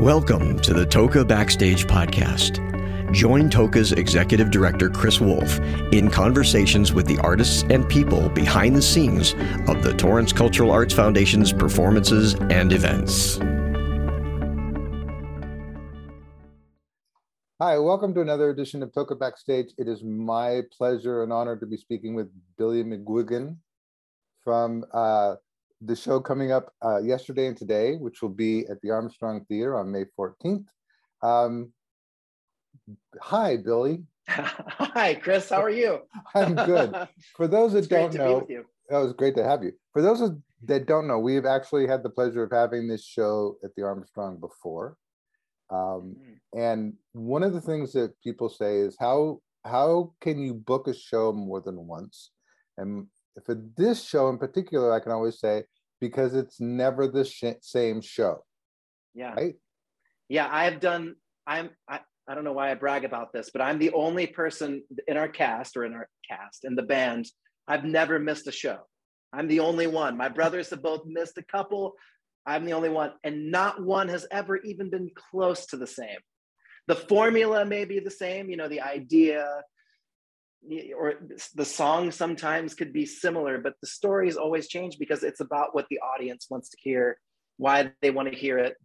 Welcome to the Toca Backstage Podcast. Join Toca's executive director, Chris Wolf, in conversations with the artists and people behind the scenes of the Torrance Cultural Arts Foundation's performances and events. Hi, welcome to another edition of Toca Backstage. It is my pleasure and honor to be speaking with Billy McGuigan from uh, the show coming up uh, yesterday and today, which will be at the Armstrong Theater on May 14th. Um, hi, Billy. Hi, Chris. How are you? I'm good. For those that don't know, it was great to have you. For those that don't know, we've actually had the pleasure of having this show at the Armstrong before. Um, mm. and one of the things that people say is how how can you book a show more than once? And for this show in particular, I can always say because it's never the sh- same show. Yeah. Right. Yeah, I've done. I'm. I, I don't know why I brag about this, but I'm the only person in our cast or in our cast in the band. I've never missed a show. I'm the only one. My brothers have both missed a couple. I'm the only one, and not one has ever even been close to the same. The formula may be the same, you know, the idea, or the song sometimes could be similar, but the stories always change because it's about what the audience wants to hear, why they want to hear it.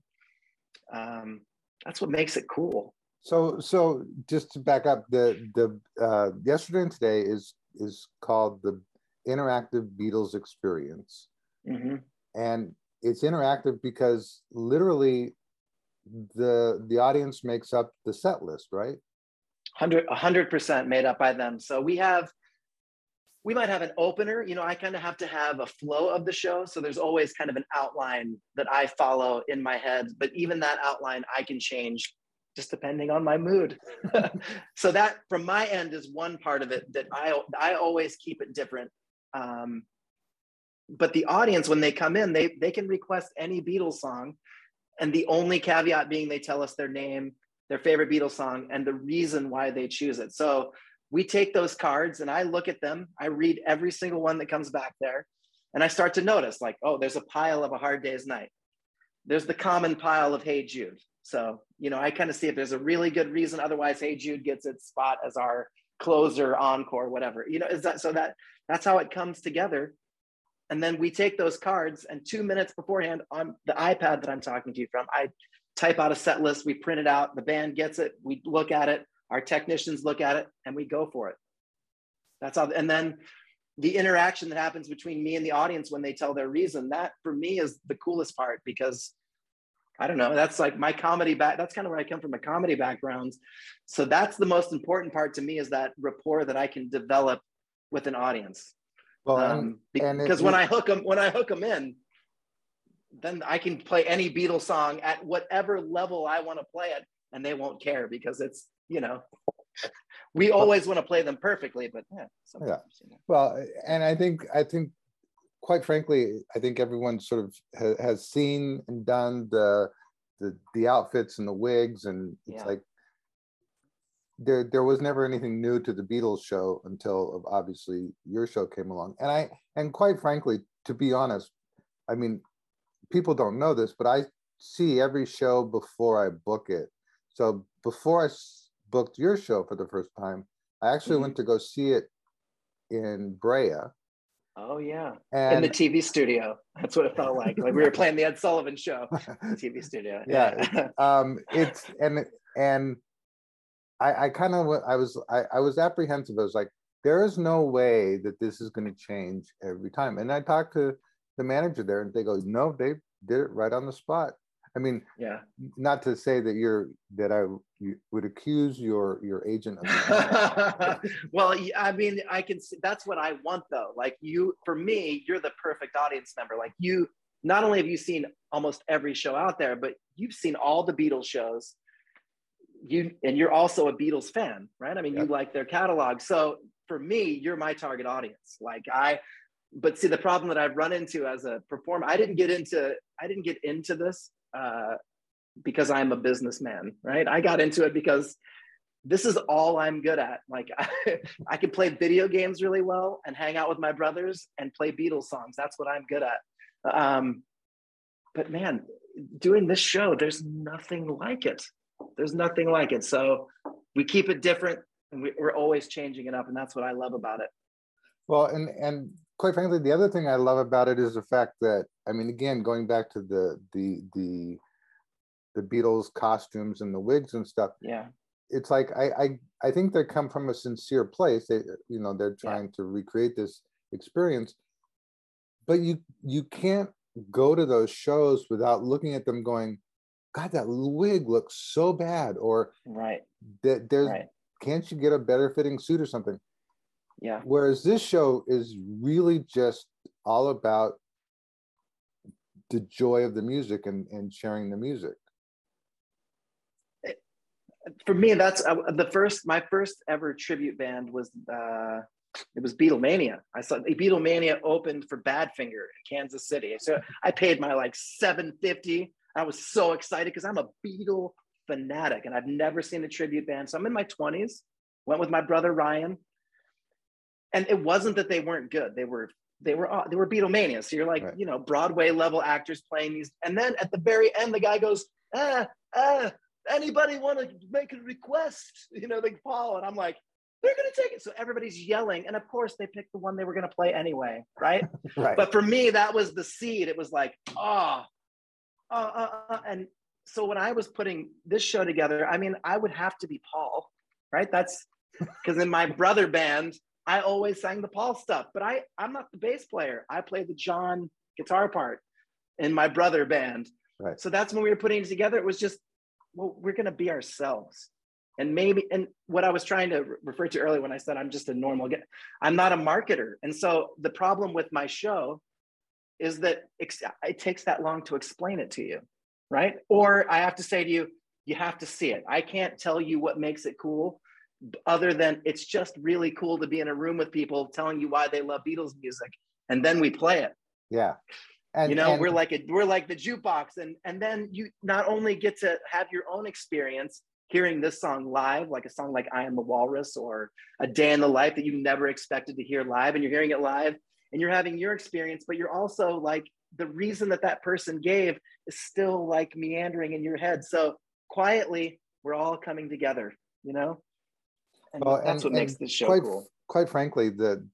Um, that's what makes it cool. So, so just to back up, the the uh, yesterday and today is is called the interactive Beatles experience, mm-hmm. and it's interactive because literally the the audience makes up the set list, right? 100 100% made up by them. So we have we might have an opener. You know, I kind of have to have a flow of the show. So there's always kind of an outline that I follow in my head. But even that outline I can change just depending on my mood. so that from my end is one part of it that I I always keep it different. Um, but the audience when they come in, they they can request any Beatles song, and the only caveat being they tell us their name their favorite Beatles song and the reason why they choose it. So we take those cards and I look at them, I read every single one that comes back there, and I start to notice like, oh, there's a pile of A Hard Day's Night. There's the common pile of Hey Jude. So, you know, I kind of see if there's a really good reason. Otherwise, Hey Jude gets its spot as our closer, encore, whatever. You know, is that so that that's how it comes together. And then we take those cards, and two minutes beforehand on the iPad that I'm talking to you from, I type out a set list, we print it out, the band gets it, we look at it, our technicians look at it, and we go for it. That's all. And then the interaction that happens between me and the audience when they tell their reason, that for me is the coolest part because I don't know, that's like my comedy back. That's kind of where I come from a comedy background. So that's the most important part to me is that rapport that I can develop with an audience. Well, um, because when I hook them, when I hook them in, then I can play any Beatles song at whatever level I want to play it, and they won't care because it's you know we always want to play them perfectly, but yeah, yeah. You know. Well, and I think I think quite frankly, I think everyone sort of ha- has seen and done the the the outfits and the wigs, and it's yeah. like there there was never anything new to the Beatles show until obviously your show came along. And I and quite frankly, to be honest, I mean, people don't know this, but I see every show before I book it. So before I booked your show for the first time, I actually mm-hmm. went to go see it in Brea. Oh yeah, and, in the TV studio. That's what it felt like. Like we were playing the Ed Sullivan Show, TV studio. Yeah, yeah. um, it's and and I, I kind of I was I, I was apprehensive. I was like, there is no way that this is going to change every time. And I talked to the manager there and they go, no, they did it right on the spot. I mean, yeah, not to say that you're that I would accuse your your agent of. well, I mean, I can see that's what I want though. Like you, for me, you're the perfect audience member. Like you, not only have you seen almost every show out there, but you've seen all the Beatles shows. You and you're also a Beatles fan, right? I mean, you like their catalog. So for me, you're my target audience. Like I, but see the problem that I've run into as a performer, I didn't get into I didn't get into this uh, because I'm a businessman, right? I got into it because this is all I'm good at. Like I, I can play video games really well and hang out with my brothers and play Beatles songs. That's what I'm good at. Um, but man, doing this show, there's nothing like it. There's nothing like it. So we keep it different and we, we're always changing it up. And that's what I love about it. Well, and and quite frankly, the other thing I love about it is the fact that I mean, again, going back to the the the the Beatles costumes and the wigs and stuff. Yeah. It's like I I I think they come from a sincere place. They you know they're trying yeah. to recreate this experience, but you you can't go to those shows without looking at them going, God, that wig looks so bad, or right that there's right. can't you get a better fitting suit or something? Yeah. Whereas this show is really just all about the joy of the music and, and sharing the music. For me, that's uh, the first, my first ever tribute band was, uh, it was Beatlemania. I saw Beatlemania opened for Badfinger in Kansas City. So I paid my like 750. I was so excited because I'm a Beatle fanatic and I've never seen a tribute band. So I'm in my 20s, went with my brother Ryan and it wasn't that they weren't good. They were they were they were Beatlemania. So you're like, right. you know, Broadway level actors playing these. And then at the very end, the guy goes, ah, ah, anybody want to make a request? You know, like Paul. And I'm like, they're gonna take it. So everybody's yelling. And of course they picked the one they were gonna play anyway, right? right. But for me, that was the seed. It was like, oh, uh, uh, uh. and so when I was putting this show together, I mean, I would have to be Paul, right? That's because in my brother band, I always sang the Paul stuff, but I I'm not the bass player. I play the John guitar part in my brother band. Right. So that's when we were putting it together. It was just, well, we're gonna be ourselves. And maybe, and what I was trying to refer to earlier when I said I'm just a normal guy, I'm not a marketer. And so the problem with my show is that it takes that long to explain it to you, right? Or I have to say to you, you have to see it. I can't tell you what makes it cool other than it's just really cool to be in a room with people telling you why they love Beatles music, and then we play it. Yeah. And, you know, and, we're like a, we're like the jukebox, and and then you not only get to have your own experience hearing this song live, like a song like "I Am the Walrus" or "A Day in the Life" that you never expected to hear live, and you're hearing it live, and you're having your experience, but you're also like the reason that that person gave is still like meandering in your head. So quietly, we're all coming together, you know. And well, that's and, what makes the show quite, cool. Quite frankly, the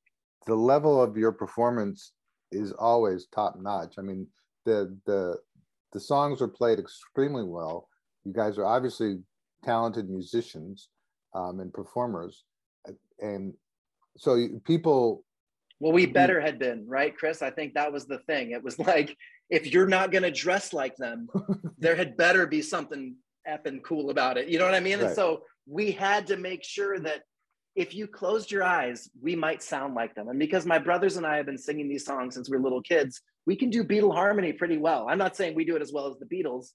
the level of your performance is always top notch. I mean, the the the songs are played extremely well. You guys are obviously talented musicians um, and performers, and so people. Well, we better had been right, Chris. I think that was the thing. It was like if you're not going to dress like them, there had better be something effing cool about it. You know what I mean? Right. And so we had to make sure that if you closed your eyes, we might sound like them. And because my brothers and I have been singing these songs since we are little kids, we can do Beatle harmony pretty well. I'm not saying we do it as well as the Beatles,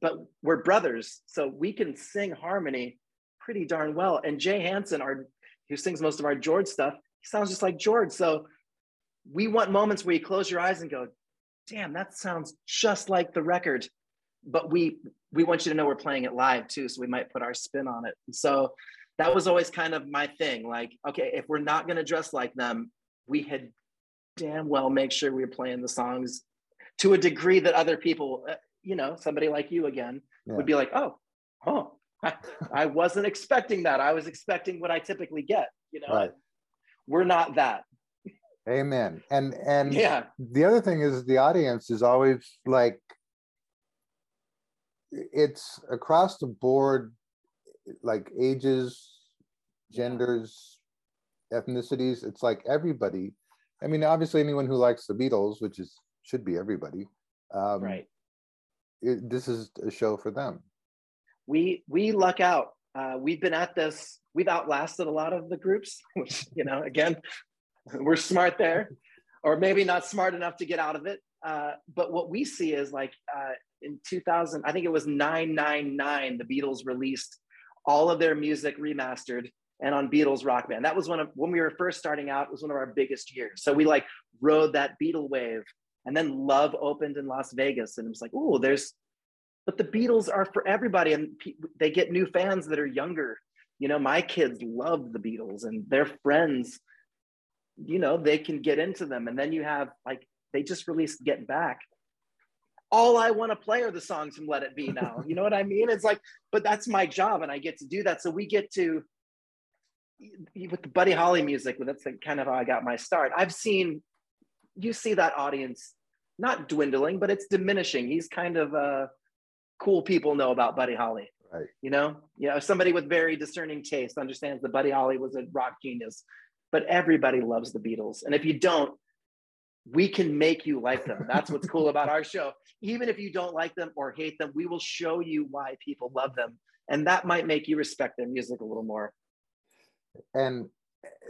but we're brothers. So we can sing harmony pretty darn well. And Jay Hansen, our who sings most of our George stuff, he sounds just like George. So we want moments where you close your eyes and go, damn, that sounds just like the record. But we we want you to know we're playing it live too, so we might put our spin on it. So that was always kind of my thing. Like, okay, if we're not going to dress like them, we had damn well make sure we were playing the songs to a degree that other people, uh, you know, somebody like you again yeah. would be like, oh, oh, I, I, wasn't expecting that. I was expecting what I typically get. You know, right. we're not that. Amen. And and yeah, the other thing is the audience is always like it's across the board like ages genders ethnicities it's like everybody. I mean obviously anyone who likes the beatles which is should be everybody um, right. it, this is a show for them. We we luck out. Uh, we've been at this we've outlasted a lot of the groups which you know again we're smart there or maybe not smart enough to get out of it. Uh, but what we see is like uh, in 2000, I think it was 999, the Beatles released all of their music remastered and on Beatles Rock Band. That was one of when we were first starting out, it was one of our biggest years. So we like rode that Beatle wave. And then Love opened in Las Vegas. And it was like, oh, there's, but the Beatles are for everybody. And they get new fans that are younger. You know, my kids love the Beatles and their friends, you know, they can get into them. And then you have like, they just released Get Back all I want to play are the songs from Let It Be now. You know what I mean? It's like, but that's my job and I get to do that. So we get to, with the Buddy Holly music, that's like kind of how I got my start. I've seen, you see that audience not dwindling, but it's diminishing. He's kind of uh, cool people know about Buddy Holly. Right. You know, you know, somebody with very discerning taste understands that Buddy Holly was a rock genius, but everybody loves the Beatles. And if you don't, we can make you like them. That's what's cool about our show. Even if you don't like them or hate them, we will show you why people love them. And that might make you respect their music a little more. And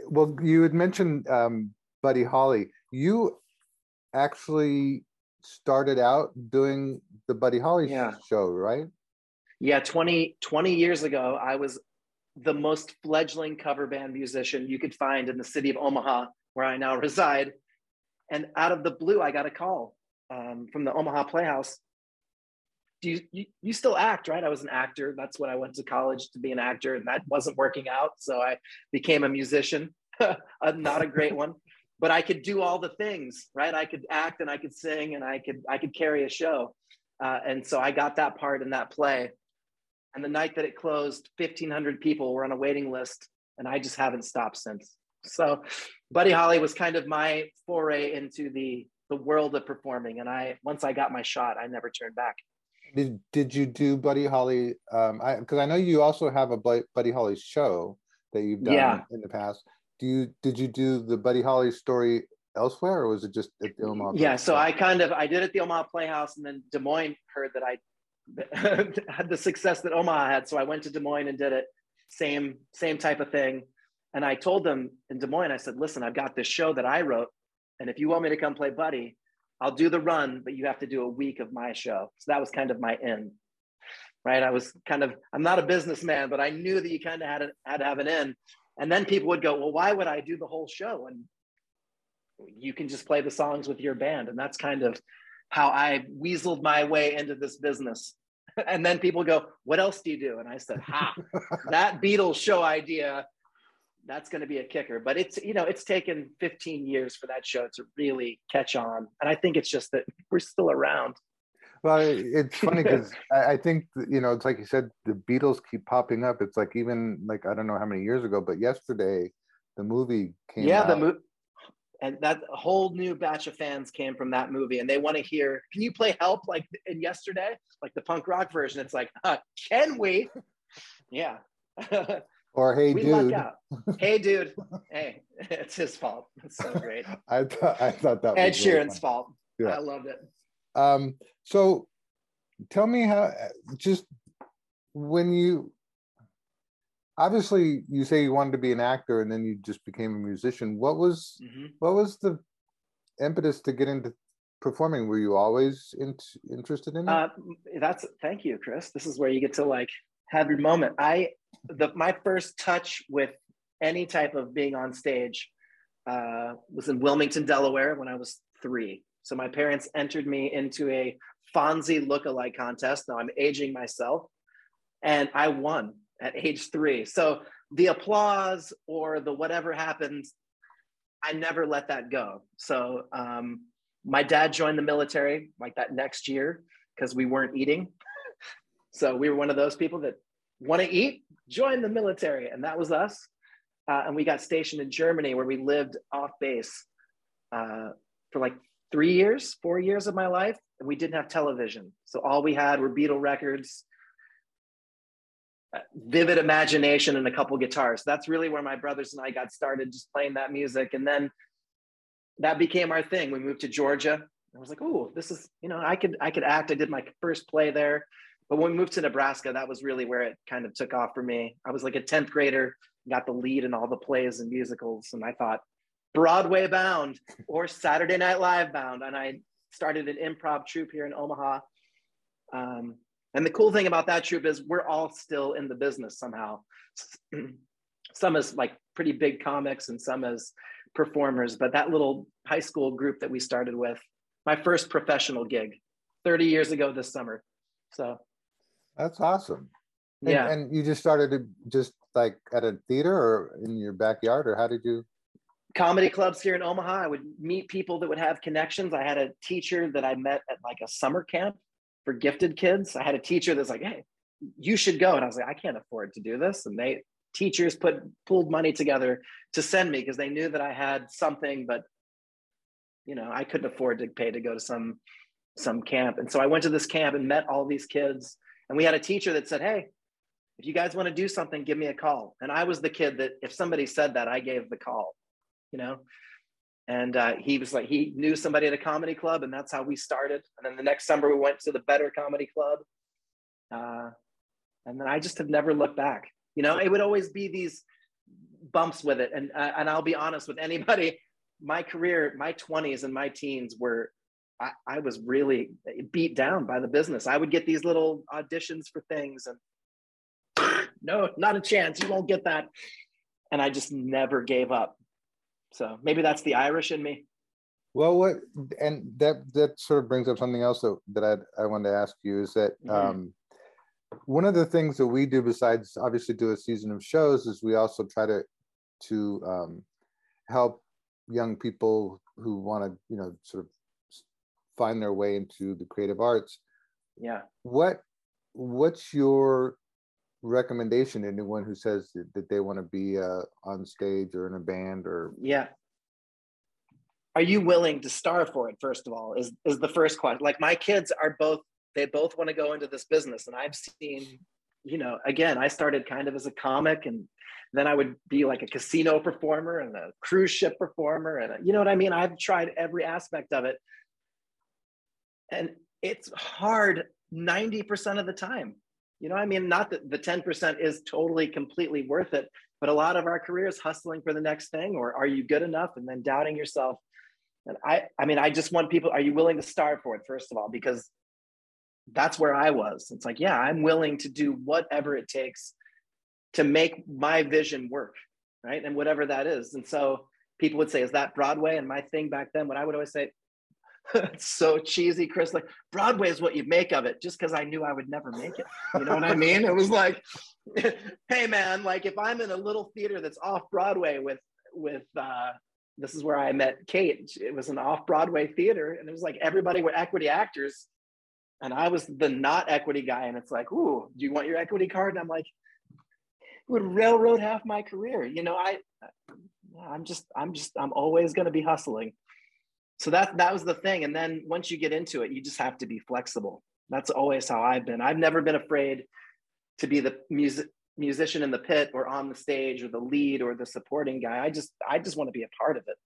well, you had mentioned um, Buddy Holly. You actually started out doing the Buddy Holly yeah. show, right? Yeah, 20, 20 years ago, I was the most fledgling cover band musician you could find in the city of Omaha, where I now reside. And out of the blue, I got a call um, from the Omaha Playhouse. Do you, you, you still act, right? I was an actor. That's what I went to college to be an actor, and that wasn't working out. So I became a musician, not a great one, but I could do all the things, right? I could act and I could sing and I could I could carry a show, uh, and so I got that part in that play. And the night that it closed, 1,500 people were on a waiting list, and I just haven't stopped since. So Buddy Holly was kind of my foray into the the world of performing. And I once I got my shot, I never turned back. Did did you do Buddy Holly? Um, I because I know you also have a Buddy Holly show that you've done yeah. in the past. Do you did you do the Buddy Holly story elsewhere, or was it just at the Omaha? Yeah, so I kind of I did at the Omaha Playhouse, and then Des Moines heard that I had the success that Omaha had, so I went to Des Moines and did it. Same same type of thing. And I told them in Des Moines, I said, listen, I've got this show that I wrote. And if you want me to come play Buddy, I'll do the run, but you have to do a week of my show. So that was kind of my end, right? I was kind of, I'm not a businessman, but I knew that you kind of had, a, had to have an end. And then people would go, well, why would I do the whole show? And you can just play the songs with your band. And that's kind of how I weaseled my way into this business. and then people go, what else do you do? And I said, ha, that Beatles show idea that's going to be a kicker. But it's you know it's taken 15 years for that show to really catch on, and I think it's just that we're still around. Well, it's funny because I think you know it's like you said, the Beatles keep popping up. It's like even like I don't know how many years ago, but yesterday the movie came. Yeah, out. the movie. And that whole new batch of fans came from that movie, and they want to hear. Can you play "Help" like in yesterday, like the punk rock version? It's like, uh, can we? Yeah. Or hey, we dude. Hey, dude. Hey, it's his fault. It's so great. I thought I thought that Ed Sheeran's really fault. Yeah. I loved it. Um, so tell me how just when you obviously you say you wanted to be an actor and then you just became a musician. What was mm-hmm. what was the impetus to get into performing? Were you always in, interested in it? Uh, that's thank you, Chris. This is where you get to like have your moment. I the my first touch with any type of being on stage uh, was in Wilmington, Delaware, when I was three. So my parents entered me into a Fonzie look-alike contest. Now I'm aging myself, and I won at age three. So the applause or the whatever happened, I never let that go. So um, my dad joined the military like that next year because we weren't eating. So we were one of those people that want to eat, join the military. And that was us. Uh, and we got stationed in Germany where we lived off base uh, for like three years, four years of my life. And we didn't have television. So all we had were Beatle records, uh, vivid imagination, and a couple guitars. That's really where my brothers and I got started, just playing that music. And then that became our thing. We moved to Georgia. I was like, oh, this is, you know, I could, I could act. I did my first play there. But when we moved to Nebraska, that was really where it kind of took off for me. I was like a 10th grader, got the lead in all the plays and musicals. And I thought, Broadway bound or Saturday Night Live bound. And I started an improv troupe here in Omaha. Um, and the cool thing about that troupe is we're all still in the business somehow. some as like pretty big comics and some as performers. But that little high school group that we started with, my first professional gig 30 years ago this summer. So that's awesome. And, yeah. And you just started to just like at a theater or in your backyard, or how did you? comedy clubs here in Omaha. I would meet people that would have connections. I had a teacher that I met at like a summer camp for gifted kids. I had a teacher that's like, "Hey, you should go," and I was like, "I can't afford to do this." And they teachers put pulled money together to send me because they knew that I had something, but you know, I couldn't afford to pay to go to some some camp. And so I went to this camp and met all these kids. And we had a teacher that said, Hey, if you guys want to do something, give me a call. And I was the kid that if somebody said that, I gave the call, you know? And uh, he was like, he knew somebody at a comedy club, and that's how we started. And then the next summer, we went to the Better Comedy Club. Uh, and then I just have never looked back. You know, it would always be these bumps with it. And, uh, and I'll be honest with anybody, my career, my 20s and my teens were I, I was really beat down by the business. I would get these little auditions for things and no, not a chance. You won't get that. And I just never gave up. So maybe that's the Irish in me. Well, what and that that sort of brings up something else that, that I I wanted to ask you is that mm-hmm. um, one of the things that we do besides obviously do a season of shows is we also try to to um, help young people who want to you know sort of find their way into the creative arts. Yeah. What what's your recommendation? To anyone who says that, that they want to be uh, on stage or in a band or yeah. Are you willing to starve for it first of all is is the first question like my kids are both they both want to go into this business and i've seen you know again i started kind of as a comic and then i would be like a casino performer and a cruise ship performer and a, you know what i mean? I've tried every aspect of it and it's hard 90% of the time. You know i mean not that the 10% is totally completely worth it but a lot of our careers hustling for the next thing or are you good enough? And then doubting yourself. And i i mean i just want people are you willing to starve for it first of all? Because that's where i was. It's like yeah i'm willing to do whatever it takes to make my vision work right? And whatever that is. And so people would say is that broadway? And my thing back then what i would always say so cheesy, Chris. Like Broadway is what you make of it, just because I knew I would never make it. You know what I mean? It was like, hey man, like if I'm in a little theater that's off Broadway with with uh this is where I met Kate. It was an off Broadway theater, and it was like everybody were equity actors, and I was the not equity guy. And it's like, ooh, do you want your equity card? And I'm like, would railroad half my career. You know, I, I'm just, I'm just, I'm always going to be hustling so that that was the thing. And then once you get into it you just have to be flexible. That's always how i've been. I've never been afraid to be the music musician in the pit or on the stage or the lead or the supporting guy. I just i just want to be a part of it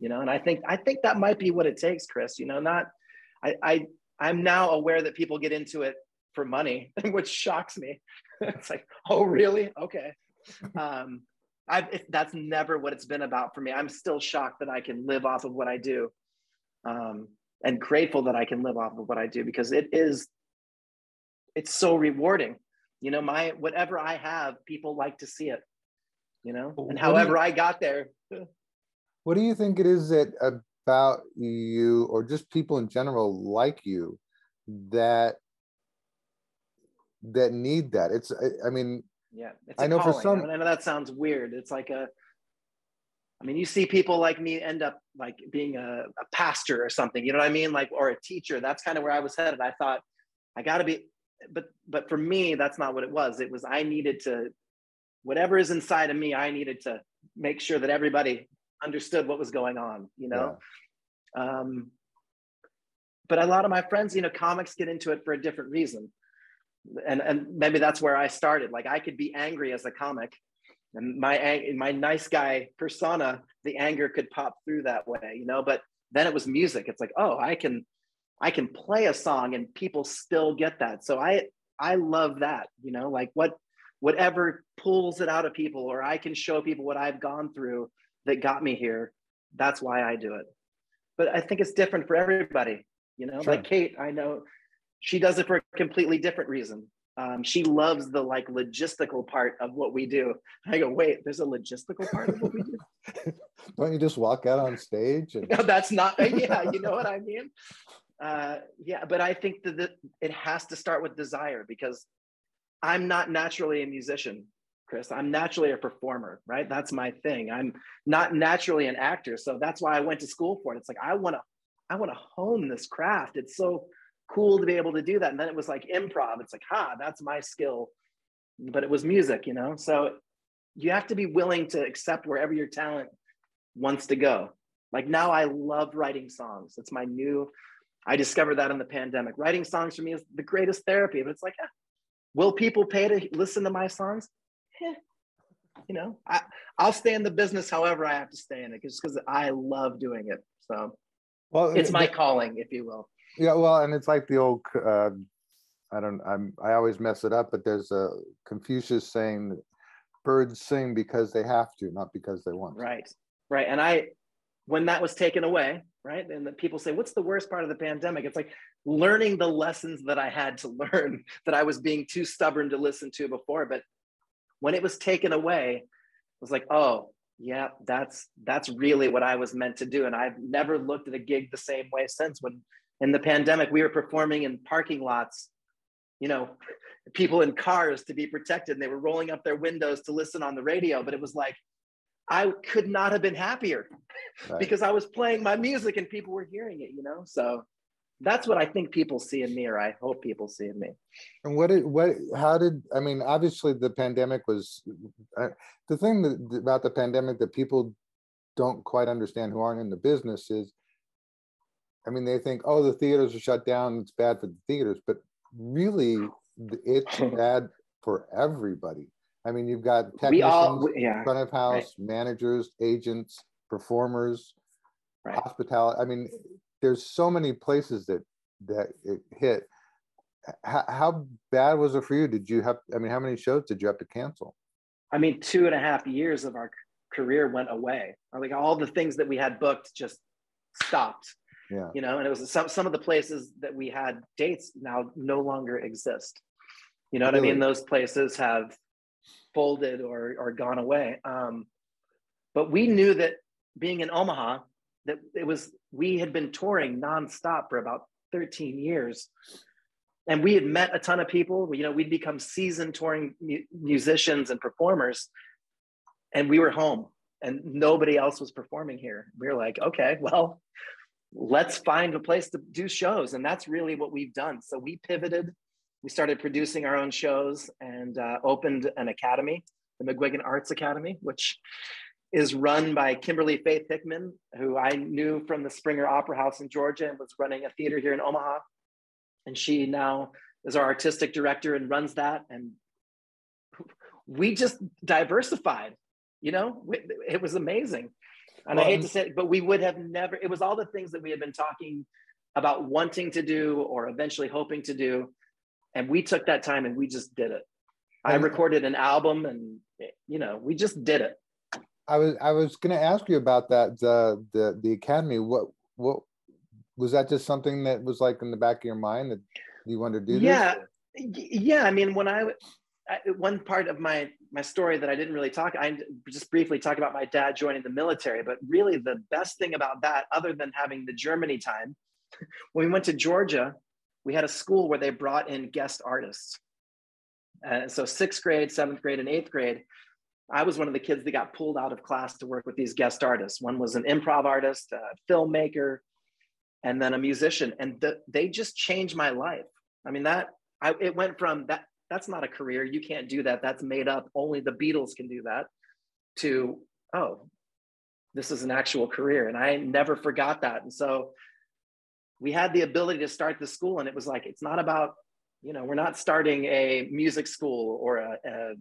you know? And i think i think that might be what it takes chris you know? Not i i i'm now aware that people get into it for money which shocks me. It's like oh really? Okay. Um I've, that's never what it's been about for me. I'm still shocked that I can live off of what I do um, and grateful that I can live off of what I do because it is it's so rewarding. You know, my whatever I have, people like to see it. You know, and however you, I got there. what do you think it is that about you, or just people in general like you, that that need that? It's I, I mean, yeah, I know calling. for some. I know that sounds weird. It's like a I mean, you see people like me end up like being a, a pastor or something, you know what I mean? Like, or a teacher. That's kind of where I was headed. I thought, I got to be, but, but for me, that's not what it was. It was, I needed to, whatever is inside of me, I needed to make sure that everybody understood what was going on, you know? Yeah. Um, but a lot of my friends, you know, comics get into it for a different reason. And, and maybe that's where I started. Like I could be angry as a comic and my my nice guy persona the anger could pop through that way you know but then it was music. It's like oh i can i can play a song and people still get that. So i i love that you know like what whatever pulls it out of people or i can show people what i've gone through that got me here that's why i do it. But i think it's different for everybody you know sure. like kate i know she does it for a completely different reason um, she loves the like logistical part of what we do. I go, wait, there's a logistical part of what we do. Don't you just walk out on stage? And... no, that's not. Yeah, you know what I mean. Uh, yeah, but I think that it has to start with desire because I'm not naturally a musician, Chris. I'm naturally a performer, right? That's my thing. I'm not naturally an actor. So that's why I went to school for it. It's like I want to I want to hone this craft. It's so cool to be able to do that. And then it was like improv. It's like, ha, that's my skill. But it was music, you know? So you have to be willing to accept wherever your talent wants to go. Like now I love writing songs. It's my new, I discovered that in the pandemic. Writing songs for me is the greatest therapy. But it's like, eh, will people pay to listen to my songs? Eh, you know, I, I'll stay in the business however I have to stay in it just because I love doing it. So well, it's my the, calling, if you will. Yeah, well, and it's like the old, uh, I don't, I'm, I always mess it up, but there's a Confucius saying, birds sing because they have to, not because they want. Right, right. And I, when that was taken away, right? And the people say, what's the worst part of the pandemic? It's like learning the lessons that I had to learn that I was being too stubborn to listen to before. But when it was taken away, it was like, oh, yeah, that's that's really what I was meant to do. And I've never looked at a gig the same way since. When in the pandemic, we were performing in parking lots, you know, people in cars to be protected, and they were rolling up their windows to listen on the radio. But it was like I could not have been happier right. because I was playing my music and people were hearing it, you know? So that's what I think people see in me, or I hope people see in me. And what did, what, how did, I mean, obviously the pandemic was, uh, the thing that, about the pandemic that people don't quite understand who aren't in the business is, I mean, they think, oh, the theaters are shut down, it's bad for the theaters, but really it's bad for everybody. I mean, you've got technicians, all, yeah, front of house, right. managers, agents, performers, right. hospitality. I mean, there's so many places that that it hit. How, how bad was it for you? Did you have? I mean, how many shows did you have to cancel? I mean, two and a half years of our career went away. Like all the things that we had booked just stopped. Yeah. You know, and it was some some of the places that we had dates now no longer exist. You know what really? I mean? Those places have folded or or gone away. Um, but we knew that being in Omaha, that it was we had been touring nonstop for about 13 years, and we had met a ton of people. You know, we'd become seasoned touring mu- musicians and performers, and we were home, and nobody else was performing here. We were like, okay, well. Let's find a place to do shows. And that's really what we've done. So we pivoted we started producing our own shows and uh, opened an academy, the McGuigan Arts Academy, which is run by Kimberly Faith Hickman, who I knew from the Springer Opera House in Georgia and was running a theater here in Omaha. And she now is our artistic director and runs that. And we just diversified, you know, it was amazing. And well, I hate um, to say it, but we would have never, it was all the things that we had been talking about wanting to do or eventually hoping to do. And we took that time and we just did it. I recorded an album and you know we just did it. I was i was going to ask you about that the the the academy. What what was that just something that was like in the back of your mind that you wanted to do yeah. this? yeah i mean when I, One part of my my story that i didn't really talk i just briefly talk about my dad joining the military but really the best thing about that other than having the germany time when we went to georgia we had a school where they brought in guest artists. Uh, so sixth grade, seventh grade, and eighth grade, I was one of the kids that got pulled out of class to work with these guest artists. One was an improv artist, a filmmaker, and then a musician. And the, they just changed my life. I mean, that I, it went from that, that's not a career. You can't do that. That's made up. Only the Beatles can do that to, oh, this is an actual career. And I never forgot that. And so we had the ability to start the school and it was like it's not about you know we're not starting a music school or a, a,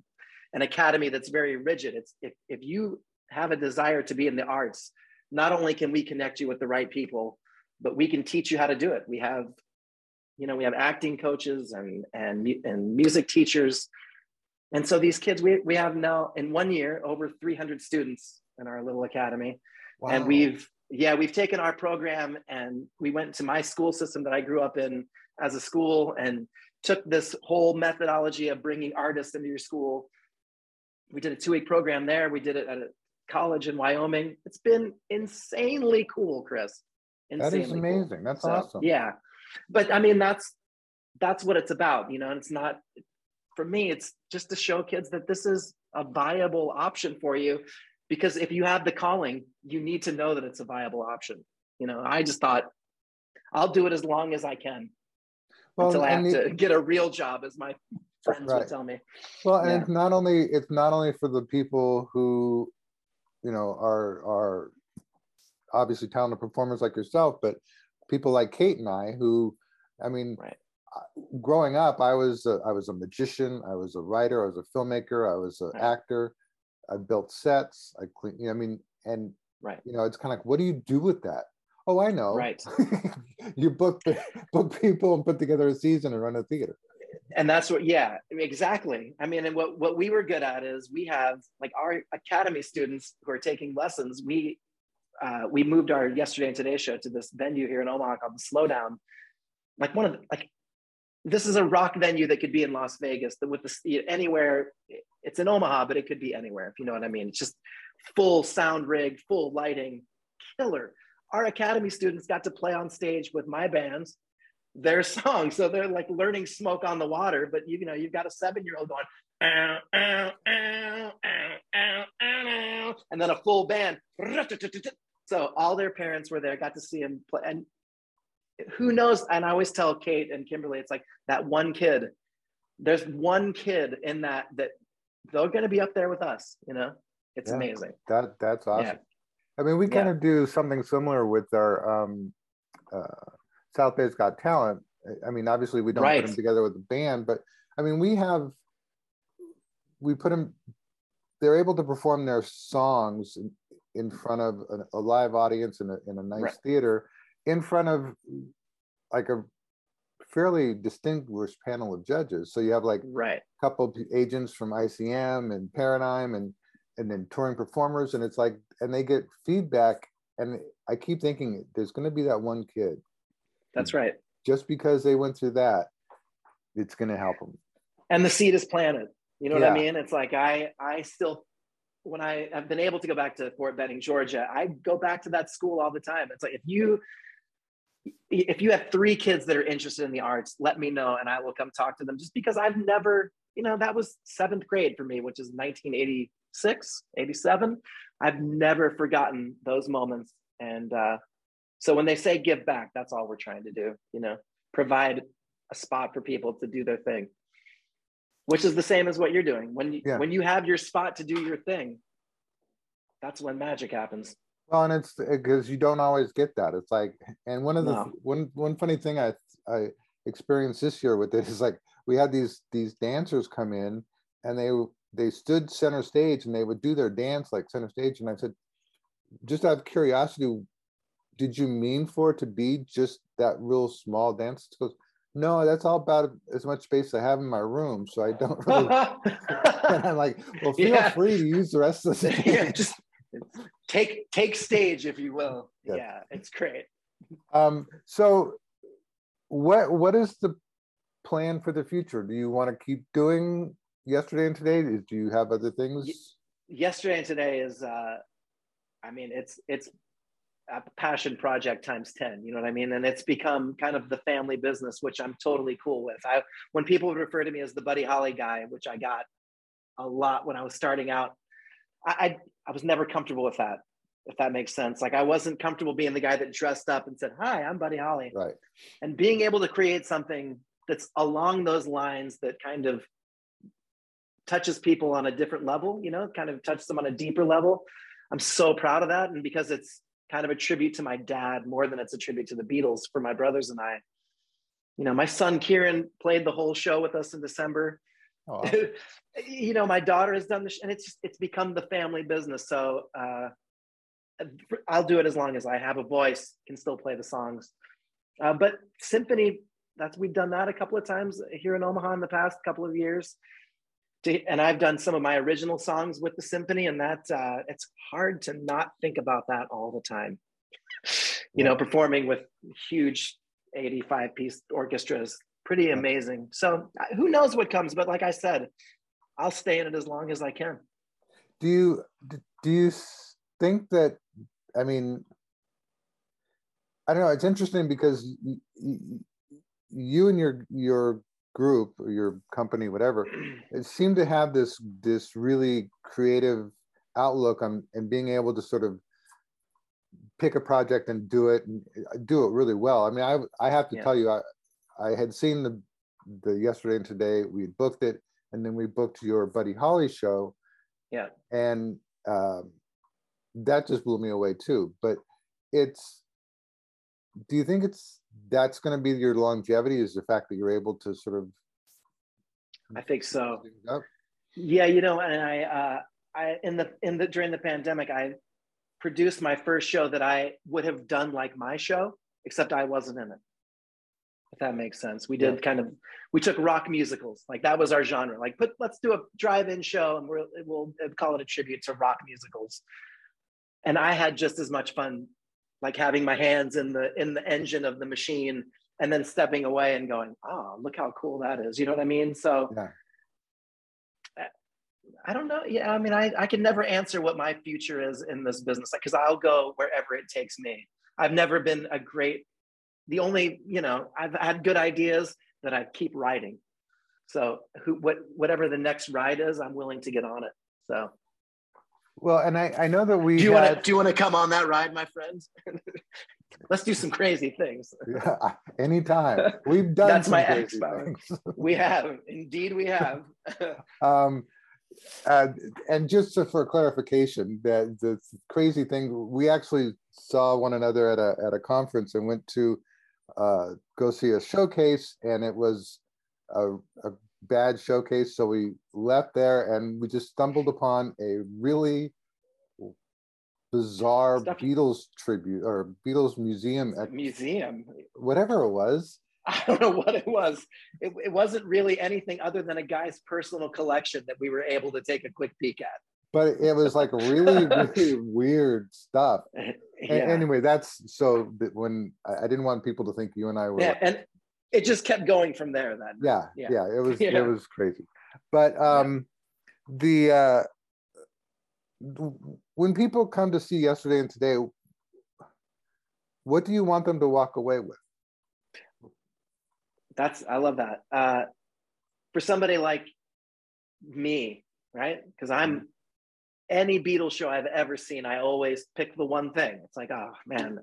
an academy that's very rigid it's if, if you have a desire to be in the arts not only can we connect you with the right people but we can teach you how to do it we have you know we have acting coaches and and and music teachers and so these kids we, we have now in one year over 300 students in our little academy wow. and we've yeah, we've taken our program and we went to my school system that I grew up in as a school and took this whole methodology of bringing artists into your school. We did a two week program there. We did it at a college in Wyoming. It's been insanely cool, Chris. Insanely that is amazing. Cool. That's so, awesome. Yeah. But I mean, that's, that's what it's about, you know, and it's not, for me, it's just to show kids that this is, a viable option for you because if you have the calling you need to know that it's a viable option you know i just thought i'll do it as long as i can well, until i have the, to get a real job as my friends right. would tell me well and yeah. it's not only it's not only for the people who you know are are obviously talented performers like yourself but people like kate and i who i mean right. growing up i was a, I was a magician i was a writer i was a filmmaker i was an right. actor I built sets. I clean. You know, I mean, and right. You know, it's kind of like, what do you do with that? Oh, I know. Right. you book book people and put together a season and run a theater. And that's what, yeah, exactly. I mean, and what what we were good at is we have like our academy students who are taking lessons. We uh, we moved our yesterday and today show to this venue here in Omaha called the Slowdown. Like one of the, like this is a rock venue that could be in Las Vegas, that with the anywhere. It's in Omaha, but it could be anywhere if you know what I mean. It's just full sound rig, full lighting, killer. Our academy students got to play on stage with my bands, their songs. So they're like learning "Smoke on the Water," but you, you know you've got a seven-year-old going, ow, ow, ow, ow, ow, and then a full band. So all their parents were there, got to see him play, and who knows? And I always tell Kate and Kimberly, it's like that one kid. There's one kid in that that they're going to be up there with us. You know, it's yeah, amazing. That that's awesome. Yeah. I mean, we kind yeah. of do something similar with our um, uh, South Bay's Got Talent. I mean, obviously, we don't right. put them together with a band, but I mean, we have we put them. They're able to perform their songs in, front of a, a, live audience in a, in a nice right. theater in front of like a fairly distinguished panel of judges. So you have like right a couple agents from ICM and Paradigm and and then touring performers, and it's like and they get feedback. And I keep thinking there's going to be that one kid. That's right. Just because they went through that, it's going to help them. And the seed is planted. You know yeah. what I mean? It's like I I still when I have been able to go back to Fort Benning, Georgia, I go back to that school all the time. It's like if you if you have three kids that are interested in the arts, let me know and I will come talk to them just because I've never, you know, that was seventh grade for me, which is 1986, 87. I've never forgotten those moments. And uh, so when they say give back, that's all we're trying to do, you know, provide a spot for people to do their thing, which is the same as what you're doing. When you, yeah. when you have your spot to do your thing, that's when magic happens. Well, and it's because you don't always get that. It's like, and one of the no. one one funny thing I I experienced this year with it is like we had these these dancers come in and they they stood center stage and they would do their dance like center stage and I said, just out of curiosity, did you mean for it to be just that real small dance? It no, that's all about as much space I have in my room, so I don't really. and I'm like, well, feel yeah. free to use the rest of the stage. Yeah, just take take stage, if you will. Yeah, yeah it's great. Um, so, what what is the plan for the future? Do you want to keep doing yesterday and today? Do you have other things? Yesterday and today is, uh, I mean, it's it's a passion project times 10 you know what i mean and it's become kind of the family business which i'm totally cool with i when people would refer to me as the buddy holly guy which i got a lot when i was starting out I, I, I was never comfortable with that, if that makes sense. Like I wasn't comfortable being the guy that dressed up and said, "Hi, I'm Buddy Holly." Right. And being able to create something that's along those lines that kind of touches people on a different level, you know, kind of touches them on a deeper level. I'm so proud of that, and because it's kind of a tribute to my dad more than it's a tribute to the Beatles for my brothers and I. You know, my son Kieran played the whole show with us in December. Oh, you know, my daughter has done this, and it's it's become the family business. So uh, I'll do it as long as I have a voice, can still play the songs. Uh, but symphony, that's we've done that a couple of times here in Omaha in the past couple of years. To, and I've done some of my original songs with the symphony, and that uh, it's hard to not think about that all the time. you know, performing with huge 85 piece orchestras pretty amazing. So uh, who knows what comes, but like I said, I'll stay in it as long as I can. Do you do you think that? I mean, I don't know. It's interesting because you, you and your your group or your company, whatever, it seemed to have this this really creative outlook on and being able to sort of pick a project and do it and uh, do it really well. I mean, I I have to yeah. tell you, I I had seen the the yesterday and today we booked it, and then we booked your Buddy Holly show. Yeah. And um, that just blew me away too. But it's, do you think it's that's going to be your longevity? Is the fact that you're able to sort of? I think so. Yeah, you know, and I, uh, I in the in the during the pandemic, I produced my first show that I would have done like my show, except I wasn't in it if that makes sense. We did yeah. kind of we took rock musicals, like that was our genre. Like, put let's do a drive-in show, and we'll we'll call it a tribute to rock musicals. And I had just as much fun, like having my hands in the in the engine of the machine, and then stepping away and going, "Oh, look how cool that is!" You know what I mean? So. Yeah. I don't know. Yeah, I mean, I, I can never answer what my future is in this business because I'll go wherever it takes me. I've never been a great the only you know i've had good ideas that i keep writing so who what whatever the next ride is i'm willing to get on it so well and i i know that we do you had... want to do you want to come on that ride my friends let's do some crazy things. Yeah anytime. We've done that's my expo we have. Indeed we have. Um uh, and just for clarification, that the crazy thing, we actually saw one another at a at a conference and went to uh, go see a showcase, and it was a, a bad showcase. So we left there, and we just stumbled upon a really bizarre Stuff. Beatles tribute or Beatles museum. museum, whatever it was. I don't know what it was. It, it wasn't really anything other than a guy's personal collection that we were able to take a quick peek at. But it was like really, really weird stuff. Yeah. Anyway, that's so when I didn't want people to think you and I were. Yeah, and it just kept going from there. Then. Yeah, yeah, yeah it was yeah. it was crazy, but um, the uh, when people come to see yesterday and today, what do you want them to walk away with? That's I love that. Uh, for somebody like me, right? Because I'm any Beatles show I've ever seen, I always pick the one thing. It's like, oh man,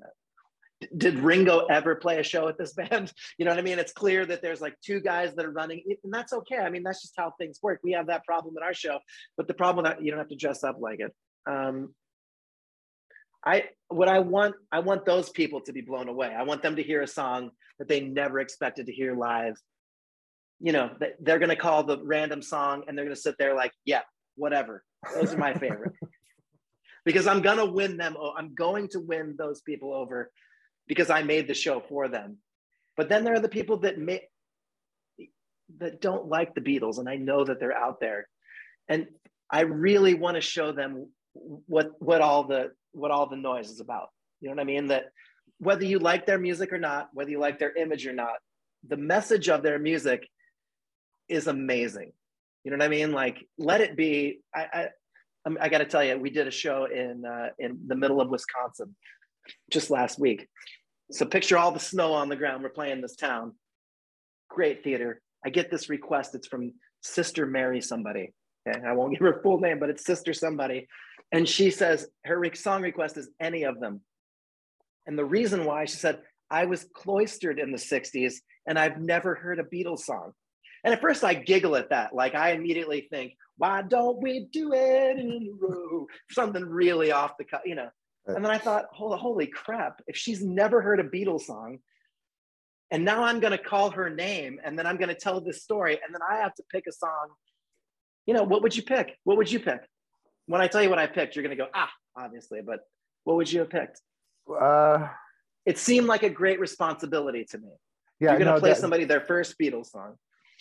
did Ringo ever play a show at this band? You know what I mean? It's clear that there's like two guys that are running, and that's okay. I mean, that's just how things work. We have that problem in our show, but the problem that you don't have to dress up like it. Um, I what I want, I want those people to be blown away. I want them to hear a song that they never expected to hear live. You know, they're going to call the random song and they're going to sit there like, yeah, whatever. Those are my favorite. because I'm going to win them. I'm going to win those people over because I made the show for them. But then there are the people that may, that don't like the Beatles, and I know that they're out there. And I really want to show them what what all the what all the noise is about. You know what I mean? That whether you like their music or not, whether you like their image or not, the message of their music is amazing. You know what I mean? Like, let it be. I I, I got to tell you, we did a show in uh, in the middle of Wisconsin just last week. So picture all the snow on the ground. We're playing this town. Great theater. I get this request. It's from Sister Mary somebody. Okay, I won't give her full name, but it's Sister somebody, and she says her song request is any of them. And the reason why she said I was cloistered in the '60s and I've never heard a Beatles song. And at first I giggle at that. Like I immediately think, Why Don't We Do It in the Road? Something really off the cut, you know. And then I thought, holy, holy crap, if she's never heard a Beatles song, and now I'm going to call her name, and then I'm going to tell this story, and then I have to pick a song. You know, what would you pick? What would you pick? When I tell you what I picked, you're going to go, ah, obviously, but what would you have picked? Uh, it seemed like a great responsibility to me. Yeah, you're going to no, play that, somebody their first Beatles song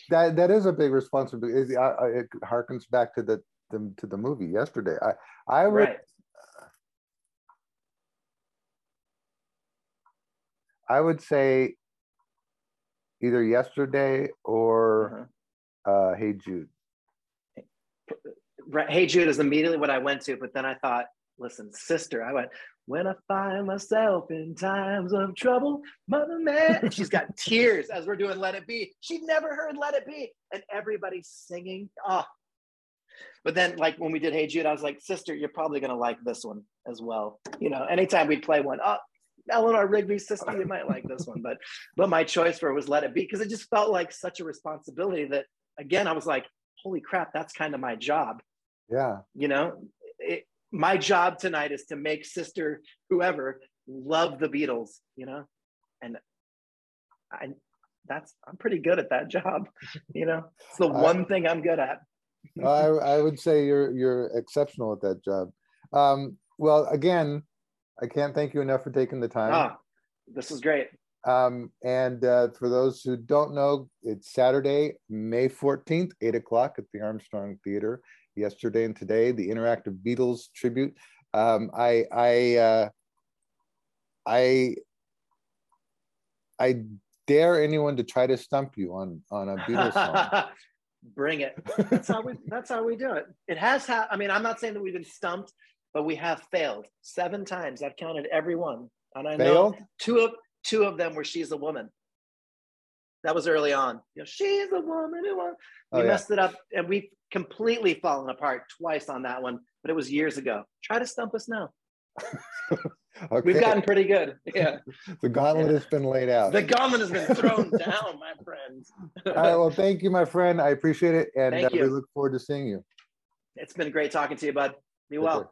that that is a big responsibility. It, it harkens back to the, the, to the movie yesterday. I I would. Right. I would say either yesterday or uh-huh. uh, Hey Jude. Hey Jude is immediately what I went to, but then I thought listen, sister. I went, when I find myself in times of trouble, mother man. And she's got tears as we're doing Let It Be. She'd never heard Let It Be. And everybody's singing. Oh. But then, like when we did Hey Jude, I was like, sister, you're probably going to like this one as well. You know, anytime we'd play one, oh, Eleanor Rigby's sister, you might like this one. But but my choice for it was Let It Be because it just felt like such a responsibility that, again, I was like, holy crap, that's kind of my job. Yeah. You know, it, my job tonight is to make sister whoever love the Beatles, you know, and I that's I'm pretty good at that job, you know. It's the one I, thing I'm good at. I I would say you're you're exceptional at that job. Um, well, again, I can't thank you enough for taking the time. Ah, this is great. Um, and uh, for those who don't know, it's Saturday, May 14th, 8 o'clock at the Armstrong Theater yesterday and today, the interactive Beatles tribute. Um, I I uh, I I dare anyone to try to stump you on on a Beatles song. Bring it. That's how we. That's how we do it. It has. Ha- I mean, I'm not saying that we've been stumped, but we have failed seven times. I've counted every one, and I failed? know two of two of them where she's a woman. That was early on. You know, she's a woman who won. We oh, yeah. messed it up, and we've completely fallen apart twice on that one, but it was years ago. Try to stump us now. okay. We've gotten pretty good. Yeah. the gauntlet yeah. has been laid out. The gauntlet has been thrown down, my friend. All right. Well, thank you, my friend. I appreciate it. And uh, we look forward to seeing you. It's been great talking to you, bud. Be well.